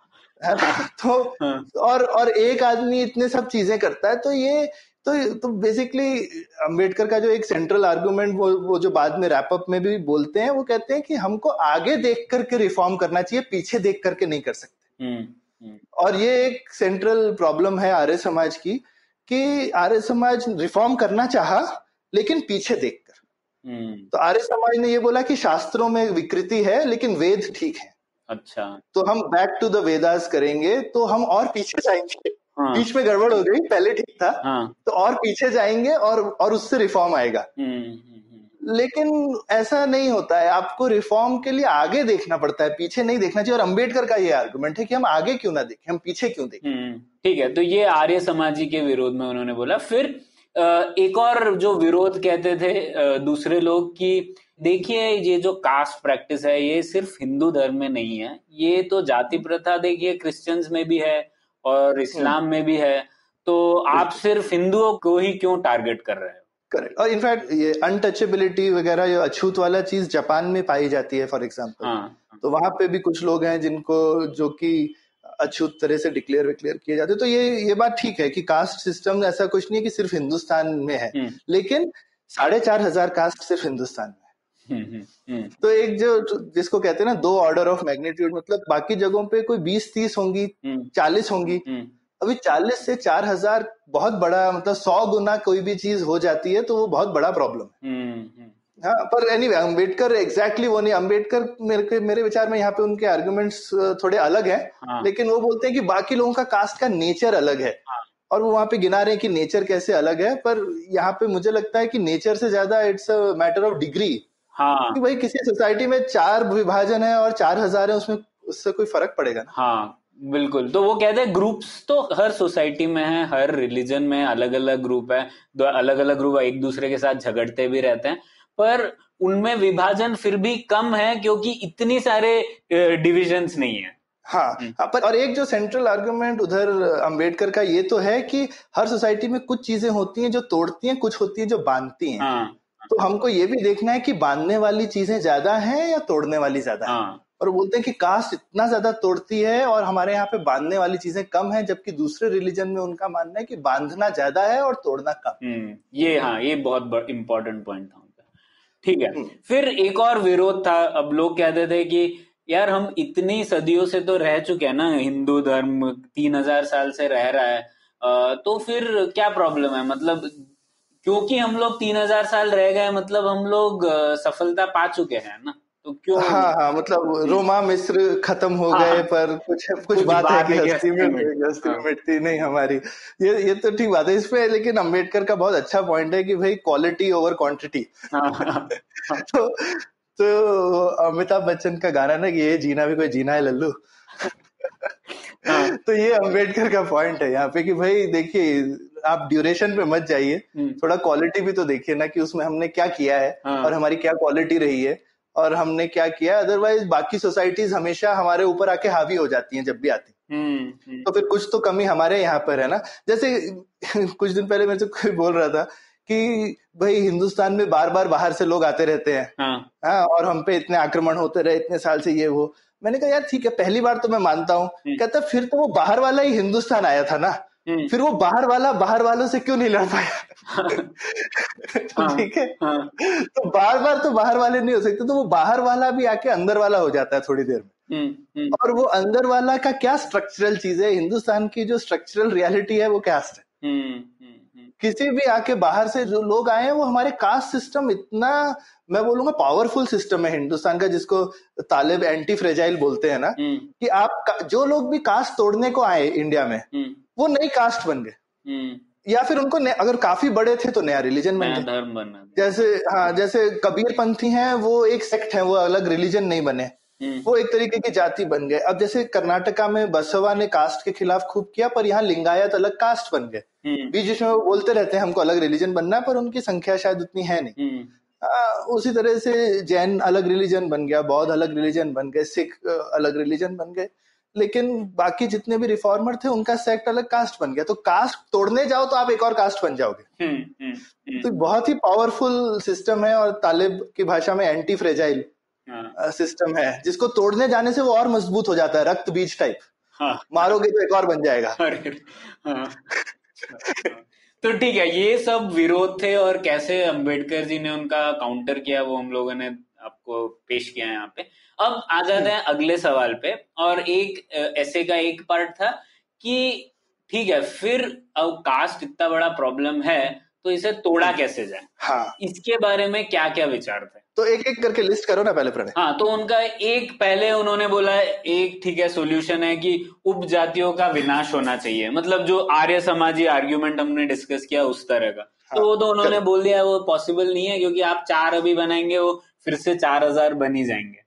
तो हाँ। और और एक आदमी इतने सब चीज़ें करता है तो ये तो तो बेसिकली अंबेडकर का जो एक सेंट्रल आर्गुमेंट वो वो जो बाद में रैपअप में भी बोलते हैं वो कहते हैं कि हमको आगे देख करके रिफॉर्म करना चाहिए पीछे देख करके नहीं कर सकते हम्म, हम्म। और ये एक सेंट्रल प्रॉब्लम है आर्य समाज की कि आर्य समाज रिफॉर्म करना चाहा लेकिन पीछे हम्म। तो आर्य समाज ने ये बोला कि शास्त्रों में विकृति है लेकिन वेद ठीक है। अच्छा। तो हम बैक टू द वेदास करेंगे तो हम और पीछे जाएँगे। हाँ। बीच में गड़बड़ हो गई पहले ठीक था। हाँ। तो और पीछे जाएँगे और और उससे रिफॉर्म आएगा। हम्म, हम्म, हम्म। लेकिन ऐसा नहीं होता है। आपको रिफॉर्म के लिए आगे देखना पड़ता है पीछे नहीं देखना चाहिए। और अंबेडकर का ये आर्गुमेंट है कि हम आगे क्यों ना देखें हम पीछे क्यों देखें? ठीक है। तो ये आर्य समाजी के विरोध में उन्होंने बोला। फिर एक और जो विरोध कहते थे दूसरे लोग कि देखिए ये जो कास्ट प्रैक्टिस है ये सिर्फ़ हिंदू धर्म में नहीं है। ये तो जाति प्रथा देखिए क्रिश्चियंस में भी है और इस्लाम हम्म। में भी है। तो आप सिर्फ़ हिंदुओं को ही क्यों टारगेट कर रहे हो? करेक्ट और इनफैक्ट ये अनटचेबिलिटी वगैरह ये अछूत वाला चीज़ जापान में पाई जाती है फॉर एग्ज़ाम्पल हाँ, तो वहाँ पे भी कुछ लोग हैं जिनको जो कि अछूत तरह से डिक्लेयर विक्लेयर किए जाते तो ये ये बात ठीक है कि कास्ट सिस्टम ऐसा कुछ नहीं है कि सिर्फ़ हिंदुस्तान में है। हम्म। लेकिन साढ़े चार हज़ार कास्ट सिर्फ़ हिंदुस्तान में हम्म, तो एक जो जिसको कहते हैं ना दो ऑर्डर ऑफ़ मैग्नीट्यूड मतलब बाकी जगहों पे कोई बीस तीस होंगी चालीस होंगी। अभी चालीस से चार हज़ार बहुत बड़ा मतलब सौ गुना कोई भी चीज़ हो जाती है तो वो बहुत बड़ा प्रॉब्लम है। हम्म, हम्म। हाँ पर एनी anyway, अंबेडकर एग्जैक्टली वो नहीं अंबेडकर मेरे मेरे विचार में यहाँ पे उनके आर्ग्यूमेंट्स थोड़े अलग हैं हाँ. लेकिन वो बोलते हैं कि बाकी लोगों का कास्ट का नेचर अलग है। हाँ. और वो वहाँ पे गिना रहे हैं कि नेचर कैसे अलग है पर यहाँ पे मुझे लगता है कि नेचर से ज़्यादा it's a matter of degree हाँ। कि भाई किसी सोसाइटी में चार विभाजन है और चार हज़ार है उसमें उससे कोई फ़र्क पड़ेगा ना। हाँ बिल्कुल। तो वो कहते हैं ग्रुप्स तो हर सोसाइटी में है हर रिलीजन में अलग अलग ग्रुप है दो अलग अलग ग्रुप एक दूसरे के साथ झगड़ते भी रहते हैं। पर उनमें विभाजन फिर भी कम है क्योंकि इतनी सारे डिविजन्स नहीं है। हाँ हम्म। हाँ, पर और एक जो सेंट्रल आर्गुमेंट उधर अंबेडकर का ये तो है कि हर सोसाइटी में कुछ चीज़ें होती हैं जो तोड़ती हैं कुछ होती हैं जो बांधती हैं। हाँ। तो हमको ये भी देखना है कि बांधने वाली चीज़ें ज़्यादा हैं या तोड़ने वाली ज़्यादा है? हाँ। और बोलते हैं कि कास्ट इतना ज़्यादा तोड़ती है और हमारे यहाँ पे बांधने वाली चीज़ें कम है जबकि दूसरे रिलीजन में उनका मानना है कि बांधना ज़्यादा है और तोड़ना कम। हम्म। ये हाँ ये बहुत इम्पोर्टेंट पॉइंट था। ठीक है। हम्म। फिर एक और विरोध था अब लोग कहते थे कि यार हम इतनी सदियों से तो रह चुके हैं ना हिंदू धर्म तीन हज़ार साल से रह रहा है। तो फिर क्या प्रॉब्लम है? मतलब क्योंकि हम लोग तीन हज़ार साल रह गए मतलब हम लोग सफलता पा चुके हैं ना? तो क्यों हाँ हाँ मतलब रोमा मिस्र खत्म हो हाँ, गए। पर कुछ कुछ बात है कि हस्ती में हस्ती हाँ। मिटती नहीं हमारी ये ये तो ठीक बात है इसमें लेकिन अंबेडकर का बहुत अच्छा पॉइंट है कि भाई क्वालिटी ओवर क्वांटिटी हाँ, तो तो अमिताभ बच्चन का गाना ना कि ये जीना भी कोई जीना है लल्लू हाँ। तो ये अंबेडकर का पॉइंट है यहाँ पे कि भाई देखिए आप ड्यूरेशन पे मत जाइए हम्म। थोड़ा क्वालिटी भी तो देखिए ना कि उसमें हमने क्या किया है हाँ। और हमारी क्या क्वालिटी रही है और हमने क्या किया? अदरवाइज़ बाकी सोसाइटीज हमेशा हमारे ऊपर आके हावी हो जाती हैं जब भी आती हैं। हम्म, हम्म, तो फिर कुछ तो कमी हमारे यहाँ पर है ना? जैसे कुछ दिन पहले मेरे से कोई बोल रहा था कि भाई हिंदुस्तान में बार बार बाहर से लोग आते रहते हैं। हाँ। हाँ और हम पे इतने आक्रमण होते रहे इतने साल से ये वो। मैंने कहा यार ठीक है पहली बार तो मैं मानता हूँ। कहता फिर तो वो बाहर वाला ही हिंदुस्तान आया था ना? हम्म, फिर वो बाहर वाला बाहर वालों से क्यों नहीं लड़ पाया? हाँ, ठीक है। हाँ, तो बार बार तो बाहर वाले नहीं हो सकते तो वो बाहर वाला भी आके अंदर वाला हो जाता है थोड़ी देर में। हम्म, हम्म, और वो अंदर वाला का क्या स्ट्रक्चरल चीज़ है? हिंदुस्तान की जो स्ट्रक्चरल रियलिटी है वो कास्ट है? हम्म, हम्म, हम्म, किसी भी आके बाहर से जो लोग आए हैं वो हमारे कास्ट सिस्टम इतना मैं बोलूँगा पावरफुल सिस्टम है हिंदुस्तान का जिसको तालिब एंटी फ्रेजाइल बोलते हैं ना हम्म, कि आप जो लोग भी कास्ट तोड़ने को आए इंडिया में हम्म, वो नई कास्ट बन गए। हम्म, या फिर उनको अगर काफ़ी बड़े थे तो नया रिलीजन बन धर्म जैसे हाँ जैसे कबीर पंथी हैं वो एक सेक्ट है वो अलग रिलीजन नहीं बने। हम्म, वो एक तरीके की जाति बन गए। अब जैसे कर्नाटका में बसवा ने कास्ट के खिलाफ खूब किया पर यहाँ लिंगायत अलग कास्ट बन गए। हम्म, बीच में वो बोलते रहते हैं हमको अलग रिलीजन बनना है पर उनकी संख्या शायद उतनी है नहीं। आ, उसी तरह से जैन अलग रिलीजन बन गया बौद्ध अलग रिलीजन बन गए सिख अलग रिलीजन बन गए। लेकिन बाकी जितने भी रिफॉर्मर थे उनका सेक्ट अलग कास्ट बन गया। तो कास्ट तोड़ने जाओ तो आप एक और कास्ट बन जाओगे। हम्म, हम्म, हम्म, तो बहुत ही पावरफुल सिस्टम है और तालिब की भाषा में एंटी फ्रेजाइल हाँ, सिस्टम है जिसको तोड़ने जाने से वो और मज़बूत हो जाता है रक्त बीज टाइप हाँ, मारोगे तो एक और बन जाएगा। हाँ, तो ठीक है ये सब विरोध थे और कैसे अंबेडकर जी ने उनका काउंटर किया वो हम लोगों ने आपको पेश किया है यहाँ पे। अब आ जाते हैं अगले सवाल पे और एक ऐसे का एक पार्ट था कि ठीक है फिर अब कास्ट इतना बड़ा प्रॉब्लम है तो इसे तोड़ा कैसे जाए? हाँ। इसके बारे में क्या क्या विचार थे? तो एक एक करके लिस्ट करो ना पहले प्रणय। हाँ तो उनका एक पहले उन्होंने बोला एक ठीक है सॉल्यूशन है कि उपजातियों का विनाश होना चाहिए। मतलब जो आर्य समाजी आर्ग्यूमेंट हमने डिस्कस किया उस तरह का। हाँ, तो वो तो उन्होंने बोल दिया वो पॉसिबल नहीं है क्योंकि आप चार अभी बनाएँगे वो फिर से चार हज़ार बन ही जाएँगे।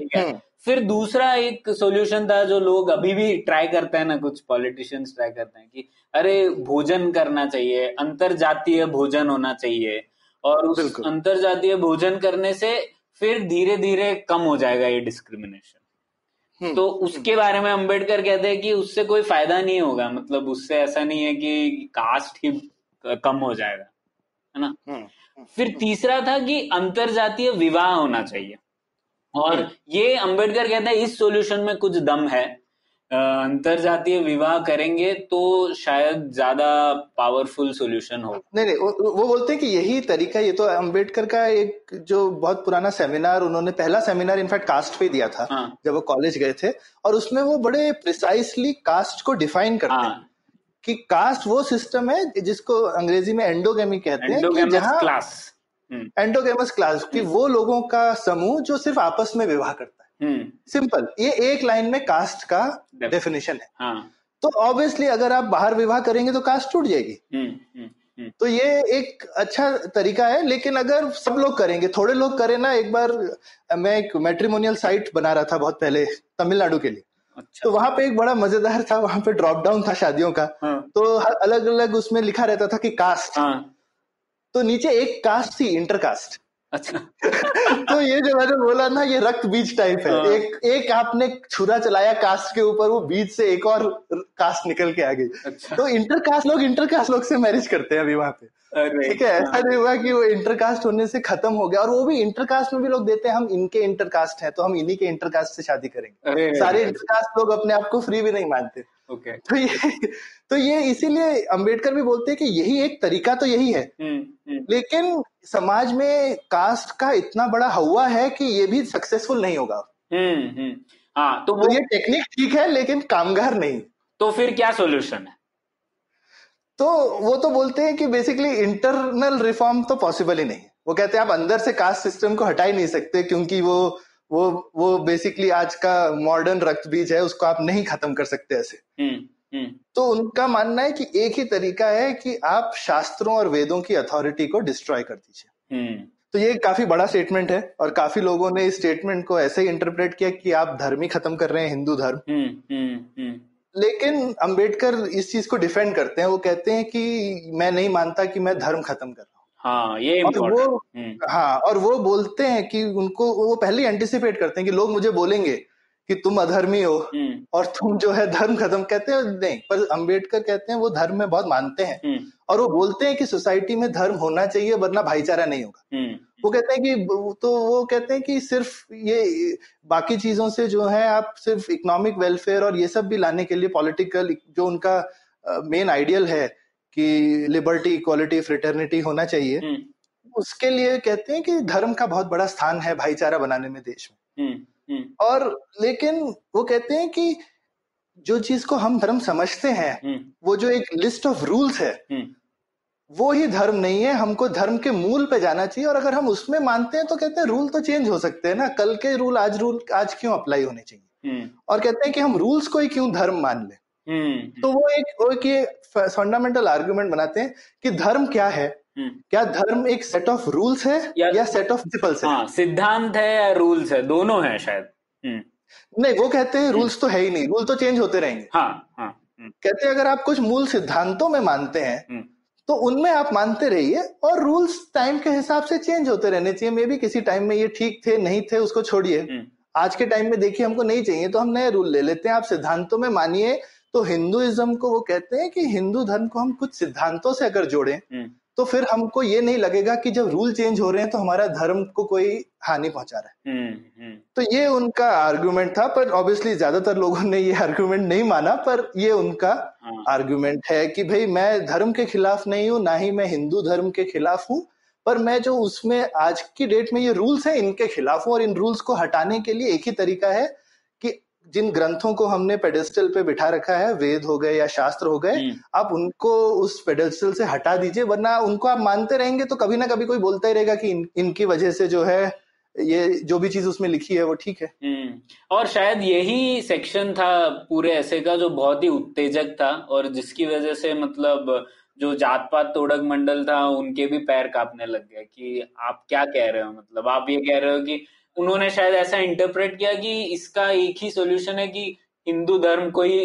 ठीक है? हम्म। फिर दूसरा एक सॉल्यूशन था जो लोग अभी भी ट्राई करते हैं ना कुछ पॉलिटिशियंस ट्राई करते हैं कि अरे भोजन करना चाहिए अंतर जातीय भोजन होना चाहिए। और उस अंतर जातीय भोजन करने से फिर धीरे धीरे कम हो जाएगा ये डिस्क्रिमिनेशन हम्म, तो उसके बारे में अंबेडकर कहते हैं कि उससे कोई फ़ायदा नहीं होगा। मतलब उससे ऐसा नहीं है कि कास्ट ही कम हो जाएगा है ना? हम्म, फिर तीसरा था कि अंतर जातीय विवाह होना चाहिए। और ये अंबेडकर कहते हैं इस सॉल्यूशन में कुछ दम है। अंतर जातीय विवाह करेंगे तो शायद ज़्यादा पावरफुल सॉल्यूशन हो नहीं नहीं वो, वो बोलते हैं कि यही तरीका ये तो अंबेडकर का एक जो बहुत पुराना सेमिनार उन्होंने पहला सेमिनार इनफैक्ट कास्ट पे दिया था हाँ। जब वो कॉलेज गए थे और उसमें वो बड़े प्रिसाइसली कास्ट को डिफाइन करते हैं। हाँ। कि कास्ट वो सिस्टम है जिसको अंग्रेज़ी में एंडोगेमी कहते हैं जहाँ क्लास एंडोगेमस क्लास की वो लोगों का समूह जो सिर्फ़ आपस में विवाह करता है। हम्म। सिंपल ये एक लाइन में कास्ट का डेफिनेशन है। हाँ। तो ऑब्वियसली अगर आप बाहर विवाह करेंगे तो कास्ट टूट जाएगी। हम्म हम्म हम्म। तो ये एक अच्छा तरीका है लेकिन अगर सब लोग करेंगे थोड़े लोग करें ना एक बार मैं एक मेट्रीमोनियल साइट बना रहा था बहुत पहले तमिलनाडु के लिए। अच्छा। तो वहाँ पे एक बड़ा मज़ेदार था वहाँ पे ड्रॉप डाउन था शादियों का। हाँ। तो अलग अलग उसमें लिखा रहता था कि कास्ट हाँ। तो नीचे एक कास्ट थी इंटर कास्ट अच्छा। तो ये जो मैंने बोला ना ये रक्त बीज टाइप है। हाँ। एक एक आपने छुरा चलाया कास्ट के ऊपर वो बीज से एक और कास्ट निकल के आ गई। अच्छा। तो इंटरकास्ट लोग इंटरकास्ट लोग से मैरिज करते हैं अभी वहाँ पे। ठीक है ऐसा नहीं हुआ कि वो इंटरकास्ट होने से खत्म हो गया और वो भी इंटरकास्ट में भी लोग देते हैं हम इनके इंटरकास्ट हैं तो हम इन्हीं के इंटरकास्ट से शादी करेंगे। सारे इंटरकास्ट लोग अपने आप को फ्री भी नहीं मानते। ओके तो ये तो ये इसीलिए अंबेडकर भी बोलते हैं कि यही एक तरीका तो यही है। हम्म हम्म। लेकिन समाज में कास्ट का इतना बड़ा हवा है कि ये भी सक्सेसफुल नहीं होगा। हम्म हम्म। हाँ तो तो ये टेक्निक ठीक है लेकिन कामगार नहीं। तो फिर क्या सोल्यूशन है? तो वो तो बोलते हैं कि बेसिकली इंटरनल रिफॉर्म तो पॉसिबल ही नहीं। वो कहते हैं आप अंदर से कास्ट सिस्टम को हटा ही नहीं सकते क्योंकि वो वो वो बेसिकली आज का मॉडर्न रक्त बीज है उसको आप नहीं खत्म कर सकते ऐसे। हम्म हम्म। तो उनका मानना है कि एक ही तरीका है कि आप शास्त्रों और वेदों की अथॉरिटी को डिस्ट्रॉय कर दीजिए। हम्म। तो ये काफ़ी बड़ा स्टेटमेंट है और काफ़ी लोगों ने इस स्टेटमेंट को ऐसे ही इंटरप्रेट किया कि आप धर्म ही खत्म कर रहे हैं हिंदू धर्म। लेकिन अंबेडकर इस चीज़ को डिफेंड करते हैं वो कहते हैं कि मैं नहीं मानता कि मैं धर्म खत्म कर रहा हूँ। हाँ ये और वो हम्म। हाँ और वो बोलते हैं कि उनको वो पहले एंटिसिपेट करते हैं कि लोग मुझे बोलेंगे कि तुम अधर्मी हो हम्म। और तुम जो है धर्म खत्म कहते हैं नहीं पर अंबेडकर कहते हैं वो धर्म में बहुत मानते हैं। हम्म। और वो बोलते हैं कि सोसाइटी में धर्म होना चाहिए वरना भाईचारा नहीं होगा। वो कहते हैं कि तो वो कहते हैं कि सिर्फ़ ये बाकी चीज़ों से जो है आप सिर्फ़ इकोनॉमिक वेलफेयर और ये सब भी लाने के लिए पॉलिटिकल जो उनका मेन आइडियल है कि लिबर्टी इक्वालिटी फ्रिटर्निटी होना चाहिए हम्म। उसके लिए कहते हैं कि धर्म का बहुत बड़ा स्थान है भाईचारा बनाने में देश में। हम्म हम्म। और लेकिन वो कहते हैं कि जो चीज़ को हम धर्म समझते हैं वो जो एक लिस्ट ऑफ़ रूल्स है वो ही धर्म नहीं है हमको धर्म के मूल पे जाना चाहिए और अगर हम उसमें मानते हैं तो कहते हैं रूल तो चेंज हो सकते हैं ना। कल के रूल आज रूल आज क्यों अप्लाई होने चाहिए? हम्म। और कहते हैं कि हम रूल्स को ही क्यों धर्म मान ले? हम्म तो वो एक वो एक फंडामेंटल आर्ग्यूमेंट बनाते हैं कि धर्म क्या है? हम्म। क्या धर्म एक सेट ऑफ़ रूल्स है या- या सेट ऑफ़ प्रिंसिपल्स है? हाँ सिद्धांत है या रूल्स है? दोनों है शायद। हम्म। नहीं वो कहते हैं रूल्स तो है ही नहीं। रूल तो चेंज होते रहेंगे। हाँ हाँ। हम्म। कहते हैं अगर आप कुछ मूल सिद्धांतों में मानते हैं हम्म। तो उनमें आप मानते रहिए और रूल्स टाइम के हिसाब से चेंज होते रहने चाहिए। मे भी किसी टाइम में ये ठीक थे नहीं थे उसको छोड़िए। हम्म। आज के टाइम में देखिए हमको नहीं चाहिए तो हम नए रूल ले लेते हैं। आप सिद्धांतों में मानिए। तो हिंदुइज्म को वो कहते हैं कि हिंदू धर्म को हम कुछ सिद्धांतों से अगर जोड़ें हम्म। तो फिर हमको ये नहीं लगेगा कि जब रूल चेंज हो रहे हैं तो हमारा धर्म को कोई हानि पहुँचा रहा है। हम्म तो ये उनका आर्गुमेंट था पर ऑब्वियसली ज़्यादातर लोगों ने ये आर्गुमेंट नहीं माना पर ये उनका आर्गुमेंट है कि भाई मैं धर्म के खिलाफ नहीं हूँ ना ही मैं हिंदू धर्म के खिलाफ हूँ पर मैं जो उसमें आज की डेट में ये रूल्स हैं इनके खिलाफ हूँ और इन रूल्स को हटाने के लिए एक ही तरीका है कि जिन ग्रंथों को हमने पेडेस्टल पे बिठा रखा है वेद हो गए या शास्त्र हो गए हम्म। आप उनको उस पेडेस्टल से हटा दीजिए वरना उनको आप मानते रहेंगे तो कभी ना कभी कोई बोलता ही रहेगा कि इन, इनकी वजह से जो है ये जो भी चीज़ उसमें लिखी है वो ठीक है। हम्म। और शायद यही सेक्शन था पूरे ऐसे का जो बहुत ही उत्तेजक था और जिसकी वजह से मतलब जो जात पात तोड़क मंडल था उनके भी पैर कांपने लग गए कि आप क्या कह रहे हो? मतलब आप ये कह रहे हो कि उन्होंने शायद ऐसा इंटरप्रेट किया कि इसका एक ही सोल्यूशन है कि हिंदू धर्म को ही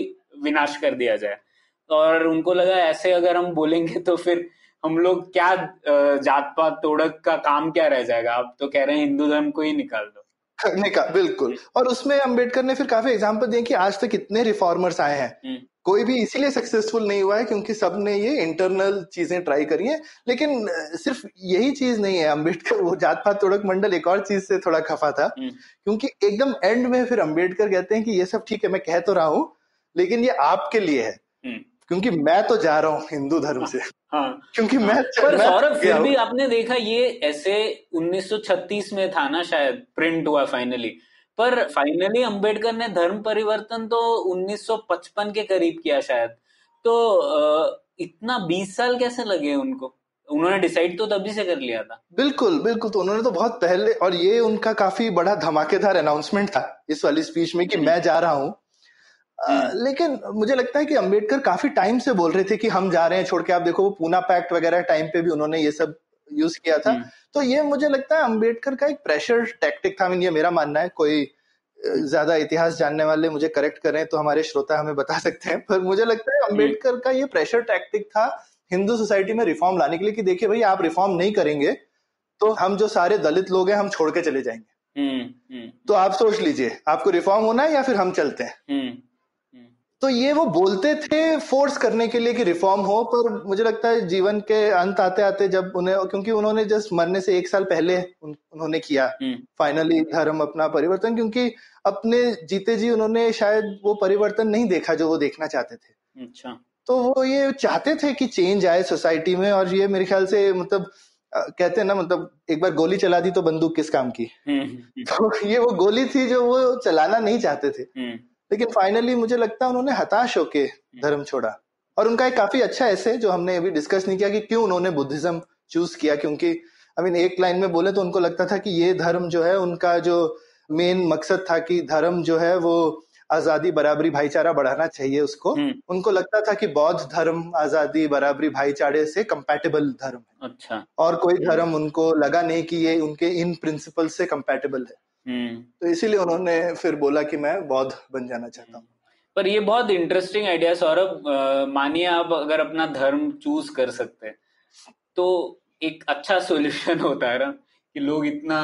विनाश कर दिया जाए। और उनको लगा ऐसे अगर हम बोलेंगे तो फिर हम लोग क्या जात पात तोड़क का काम क्या रह जाएगा? आप तो कह रहे हैं हिंदू धर्म को ही निकाल दो। निकाल बिल्कुल। और उसमें अंबेडकर ने फिर काफ़ी एग्ज़ाम्पल दिए कि आज तक कितने रिफॉर्मर्स आए हैं। हम्म। कोई भी इसीलिए सक्सेसफुल नहीं हुआ है क्योंकि सबने ये इंटरनल चीज़ें ट्राई करी हैं। लेकिन सिर्फ़ यही चीज़ नहीं है अंबेडकर वो जात पात तोड़क मंडल एक और चीज़ से थोड़ा खफा था। हम्म। क्योंकि एकदम एंड में फिर अंबेडकर कहते हैं कि ये सब ठीक है मैं कह तो रहा हूँ लेकिन ये आपके लिए है। हम्म। क्योंकि मैं तो जा रहा हूँ हिंदू धर्म से। हाँ। क्योंकि मैं पर सौरभ फिर भी आपने देखा ये ऐसे 1936 में था ना शायद प्रिंट हुआ फाइनली पर फाइनली अंबेडकर ने धर्म परिवर्तन तो 1955 के करीब किया शायद। तो इतना 20 साल कैसे लगे उनको? उन्होंने डिसाइड तो तभी से कर लिया था। बिल्कुल बिल्कुल तो उन्होंने तो बहुत पहले और ये उनका काफ़ी बड़ा धमाकेदार अनाउंसमेंट था इस वाली स्पीच में कि मैं जा रहा हूँ। लेकिन मुझे लगता है कि अंबेडकर काफ़ी टाइम से बोल रहे थे कि हम जा रहे हैं छोड़ के आप देखो वो पूना पैक्ट वगैरह टाइम पे भी उन्होंने ये सब यूज़ किया था। हम्म। तो ये मुझे लगता है अंबेडकर का एक प्रेशर टैक्टिक था। ये मेरा मानना है कोई ज़्यादा इतिहास जानने वाले मुझे करेक्ट करें तो हमारे श्रोता हमें बता सकते हैं। पर मुझे लगता है अंबेडकर का ये प्रेशर टैक्टिक था हिंदू सोसाइटी में रिफॉर्म लाने के लिए कि देखिए भाई आप रिफॉर्म नहीं करेंगे तो हम जो सारे दलित लोग हैं हम छोड़ के चले जाएँगे। हम्म हम्म। तो आप सोच लीजिए आपको रिफॉर्म होना है या फिर हम चलते हैं? हम्म हम्म। तो ये वो बोलते थे फोर्स करने के लिए कि रिफॉर्म हो पर मुझे लगता है जीवन के अंत आते आते जब उन्हें क्योंकि उन्होंने जस्ट मरने से एक साल पहले उन, उन्होंने किया। हम्म। फाइनली धर्म अपना परिवर्तन क्योंकि अपने जीते जी उन्होंने शायद वो परिवर्तन नहीं देखा जो वो देखना चाहते थे। अच्छा। तो वो ये चाहते थे कि चेंज आए सोसाइटी में और ये मेरे ख्याल से मतलब कहते हैं ना मतलब एक बार गोली चला दी तो बंदूक किस काम की? हम्म हम्म। तो ये वो गोली थी जो वो चलाना नहीं चाहते थे। हम्म। लेकिन फाइनली मुझे लगता है उन्होंने हताश होके धर्म छोड़ा। और उनका एक काफ़ी अच्छा ऐसे जो हमने अभी डिस्कस नहीं किया कि क्यों उन्होंने बुद्धिज्म चूज़ किया क्योंकि आई मीन एक लाइन में बोले तो उनको लगता था कि ये धर्म जो है उनका जो मेन मकसद था कि धर्म जो है वो आज़ादी बराबरी भाईचारा बढ़ाना चाहिए उसको। हम्म, उनको लगता था कि बौद्ध धर्म आज़ादी बराबरी भाईचारे से कंपैटिबल धर्म है। अच्छा। और कोई धर्म उनको लगा नहीं कि ये उनके इन प्रिंसिपल से कंपैटिबल है। हम्म तो इसीलिए उन्होंने फिर बोला कि मैं बौद्ध बन जाना चाहता हूँ। पर ये बहुत इंटरेस्टिंग आइडिया सौरभ। मानिए आप अगर अपना धर्म चूज़ कर सकते हैं तो एक अच्छा सॉल्यूशन होता है ना कि लोग इतना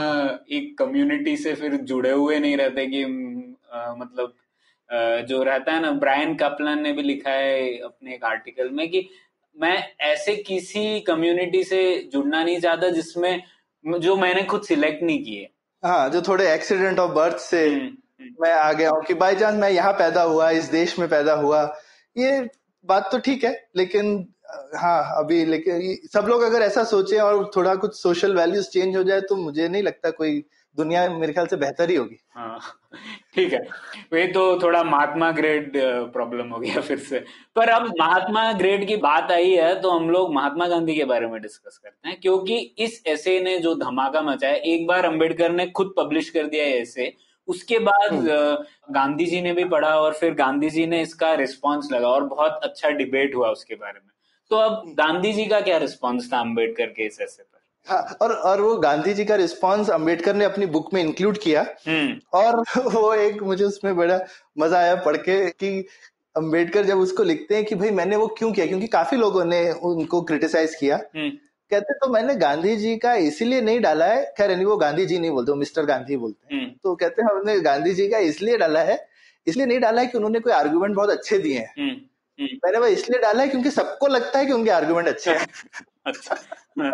एक कम्युनिटी से फिर जुड़े हुए नहीं रहते कि हम्म, अ, मतलब अ, जो रहता है ना ब्रायन कपलन ने भी लिखा है अपने एक आर्टिकल में कि मैं ऐसे किसी कम्युनिटी से जुड़ना नहीं चाहता जिसमें जो मैंने खुद सिलेक्ट नहीं किए। हाँ जो थोड़े एक्सीडेंट ऑफ़ बर्थ से हम्म, हम्म, मैं आ गया हूँ कि बाई चांस मैं यहाँ पैदा हुआ इस देश में पैदा हुआ। ये बात तो ठीक है लेकिन हाँ अभी लेकिन सब लोग अगर ऐसा सोचे और थोड़ा कुछ सोशल वैल्यूज़ चेंज हो जाए तो मुझे नहीं लगता कोई दुनिया मेरे ख्याल से बेहतर ही होगी। हाँ ठीक है। ये तो थोड़ा महात्मा ग्रेड प्रॉब्लम हो गया फिर से। पर अब महात्मा ग्रेड की बात आई है तो हम लोग महात्मा गांधी के बारे में डिस्कस करते हैं क्योंकि इस ऐसे ने जो धमाका मचाया एक बार अंबेडकर ने खुद पब्लिश कर दिया है ऐसे उसके बाद गांधी जी ने भी पढ़ा और फिर गांधी जी ने इसका रिस्पॉन्स लगा और बहुत अच्छा डिबेट हुआ उसके बारे में। तो अब गांधी जी का क्या रिस्पॉन्स था अंबेडकर के इस ऐसे हाँ और और वो गांधी जी का रिस्पॉन्स अंबेडकर ने अपनी बुक में इंक्लूड किया। हम्म। और वो एक मुझे उसमें बड़ा मज़ा आया पढ़ के कि अंबेडकर जब उसको लिखते हैं कि भाई मैंने वो क्यों किया? क्योंकि काफ़ी लोगों ने उनको क्रिटिसाइज किया। हम्म। कहते तो मैंने गांधी जी का इसीलिए नहीं डाला है। खैर नहीं वो गांधी जी नहीं बोलते वो मिस्टर गांधी बोलते हैं। हम्म। तो कहते हैं हमने गांधी जी का इसलिए डाला है इसलिए नहीं डाला है कि उन्होंने कोई आर्ग्यूमेंट बहुत अच्छे दिए हैं। मैंने वो इसलिए डाला है क्योंकि सबको लगता है कि उनके आर्गुमेंट अच्छे हैं। अच्छा। हाँ,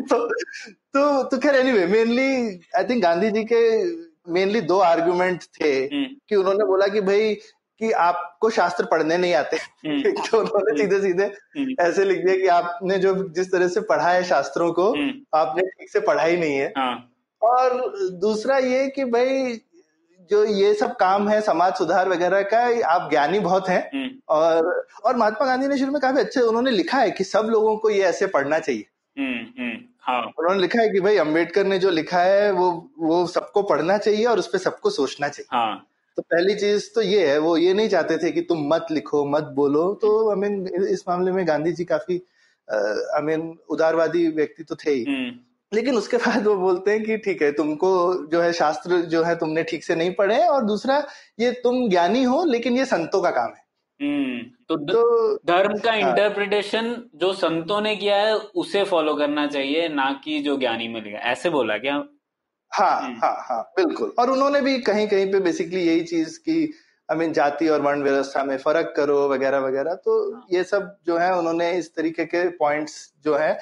तो तो तो खैर anyway mainly I think Gandhi ji के मेनली दो आर्गुमेंट थे हम्म। कि उन्होंने बोला कि भाई कि आपको शास्त्र पढ़ने नहीं आते। हम्म। तो उन्होंने सीधे सीधे हम्म। ऐसे लिख दिया कि आपने जो जिस तरह से पढ़ा है शास्त्रों को हम्म, आपने ठीक से पढ़ा ही नहीं है। हाँ। और दूसरा ये कि भाई जो ये सब काम है समाज सुधार वगैरह का आप ज्ञानी बहुत हैं। हम्म। और और महात्मा गांधी ने शुरू में काफ़ी अच्छे उन्होंने लिखा है कि सब लोगों को ये ऐसे पढ़ना चाहिए। हम्म हम्म हाँ। उन्होंने लिखा है कि भाई अंबेडकर ने जो लिखा है वो वो सबको पढ़ना चाहिए और उस पर सबको सोचना चाहिए। हाँ। तो पहली चीज़ तो ये है वो ये नहीं चाहते थे कि तुम मत लिखो मत बोलो। तो आई मीन इस मामले में गांधी जी काफ़ी आई मीन उदारवादी व्यक्ति तो थे ही। लेकिन उसके बाद वो बोलते हैं कि ठीक है तुमको जो है शास्त्र जो है तुमने ठीक से नहीं पढ़े और दूसरा ये तुम ज्ञानी हो लेकिन ये संतों का काम है हम्म तो तो धर्म का हाँ। इंटरप्रिटेशन जो संतों ने किया है उसे फॉलो करना चाहिए ना कि जो ज्ञानी में लिखा है। ऐसे बोला क्या हाँ हम्म। हाँ हाँ बिल्कुल और उन्होंने भी कहीं कहीं पे बेसिकली यही चीज़ की आई मीन जाति और वर्ण व्यवस्था में फ़र्क करो वगैरह वगैरह। तो ये सब जो है उन्होंने इस तरीके के पॉइंट्स जो है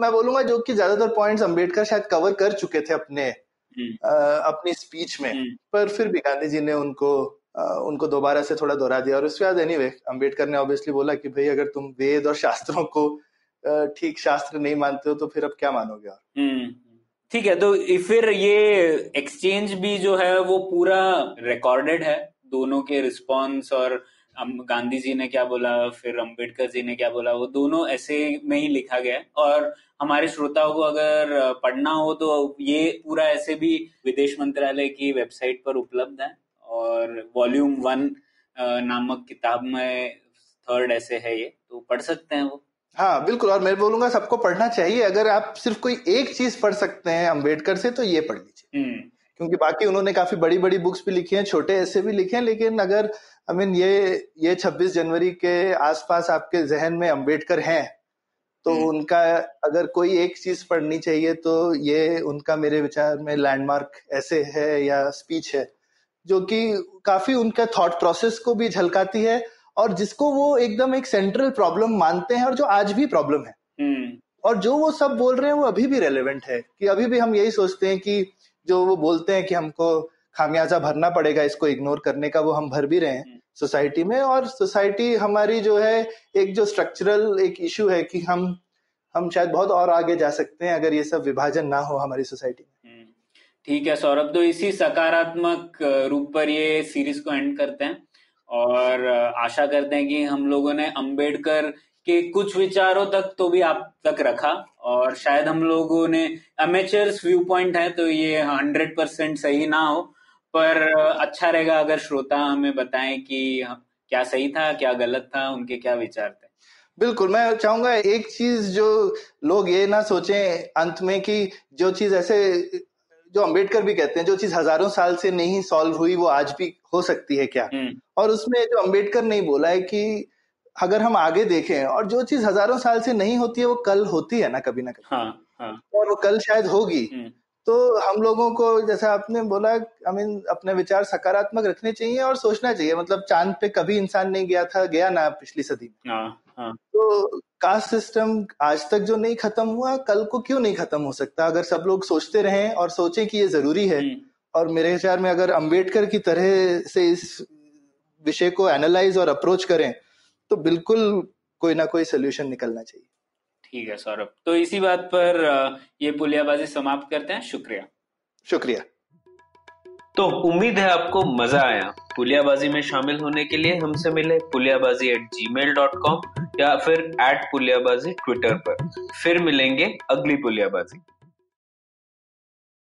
मैं बोलूँगा जो कि ज़्यादातर पॉइंट्स अंबेडकर शायद कवर कर चुके थे अपने हम्म अ, अपनी स्पीच में। हम्म पर फिर भी गांधी जी ने उनको अ, उनको दोबारा से थोड़ा दोहरा दिया। और उसके बाद एनीवे अंबेडकर ने ऑब्वियसली बोला कि भाई अगर तुम वेद और शास्त्रों को ठीक शास्त्र नहीं मानते हो तो फिर अब क्या मानोगे और? हम्म ठीक है तो फिर ये एक्सचेंज भी जो है वो पूरा रिकॉर्डेड है। दोनों के रिस्पॉन्स और गांधी जी ने क्या बोला फिर अंबेडकर जी ने क्या बोला वो दोनों ऐसे में ही लिखा गया है। और हमारे श्रोताओं को अगर पढ़ना हो तो ये पूरा ऐसे भी विदेश मंत्रालय की वेबसाइट पर उपलब्ध है। और वॉल्यूम वन नामक किताब में थर्ड ऐसे है ये तो पढ़ सकते हैं वो। हाँ बिल्कुल और मैं बोलूँगा सबको पढ़ना चाहिए। अगर आप सिर्फ़ कोई एक चीज़ पढ़ सकते हैं अंबेडकर से तो ये पढ़ लीजिए। हम्म। क्योंकि बाकी उन्होंने काफ़ी बड़ी बड़ी बुक्स भी लिखी हैं छोटे ऐसे भी लिखे हैं लेकिन अगर आई मीन ये ये 26 जनवरी के आसपास आपके जहन में अंबेडकर हैं तो हम्म। उनका अगर कोई एक चीज़ पढ़नी चाहिए तो ये उनका मेरे विचार में लैंडमार्क ऐसे है या स्पीच है जो कि काफ़ी उनका थॉट प्रोसेस को भी झलकाती है और जिसको वो एकदम एक सेंट्रल प्रॉब्लम मानते हैं और जो आज भी प्रॉब्लम है हम्म और जो वो सब बोल रहे हैं वो अभी भी रेलेवेंट है कि अभी भी हम यही सोचते हैं कि जो वो बोलते हैं कि हमको खामियाजा भरना पड़ेगा इसको इग्नोर करने का वो हम भर भी रहे हैं सोसाइटी में। और सोसाइटी हमारी जो है एक जो स्ट्रक्चरल एक इशू है कि हम हम शायद बहुत और आगे जा सकते हैं अगर ये सब विभाजन ना हो हमारी सोसाइटी में। हम्म। ठीक है सौरभ तो इसी सकारात्मक रूप पर ये सीरीज़ को एंड करते हैं। और आशा करते हैं कि हम लोगों ने अंबेडकर के कुछ विचारों तक तो भी आप तक रखा और शायद हम लोगों ने अमेचर्स व्यू पॉइंट है तो ये हंड्रेड परसेंट सही ना हो पर अच्छा रहेगा अगर श्रोता हमें बताएँ कि क्या सही था क्या गलत था उनके क्या विचार थे। बिल्कुल मैं चाहूँगा एक चीज़ जो लोग ये ना सोचें अंत में कि जो चीज़ ऐसे जो अंबेडकर भी कहते हैं जो चीज़ हज़ारों साल से नहीं सॉल्व हुई वो आज भी हो सकती है क्या? हम्म। और उसमें जो अंबेडकर नहीं बोला है कि अगर हम आगे देखें और जो चीज़ हज़ारों साल से नहीं होती है वो कल होती है ना कभी ना कभी। हाँ हाँ। और वो कल शायद होगी। हम्म। तो हम लोगों को जैसा आपने बोला आई मीन अपने विचार सकारात्मक रखने चाहिए और सोचना चाहिए। मतलब चाँद पे कभी इंसान नहीं गया था गया ना पिछली सदी में। हाँ हाँ। तो कास्ट सिस्टम आज तक जो नहीं खत्म हुआ कल को क्यों नहीं खत्म हो सकता? अगर सब लोग सोचते रहें और सोचें कि ये ज़रूरी है हम्म, और मेरे विचार में अगर अंबेडकर की तरह से इस विषय को एनालाइज और अप्रोच करें तो बिल्कुल कोई ना कोई सोल्यूशन निकलना चाहिए। ठीक है सौरभ। तो इसी बात पर ये पुलियाबाजी समाप्त करते हैं। शुक्रिया। शुक्रिया। तो उम्मीद है आपको मज़ा आया। पुलियाबाजी में शामिल होने के लिए हमसे मिले Puliyabaazi at gmail dot com या फिर एट पुलियाबाजी ट्विटर पर। फिर मिलेंगे अगली पुलियाबाजी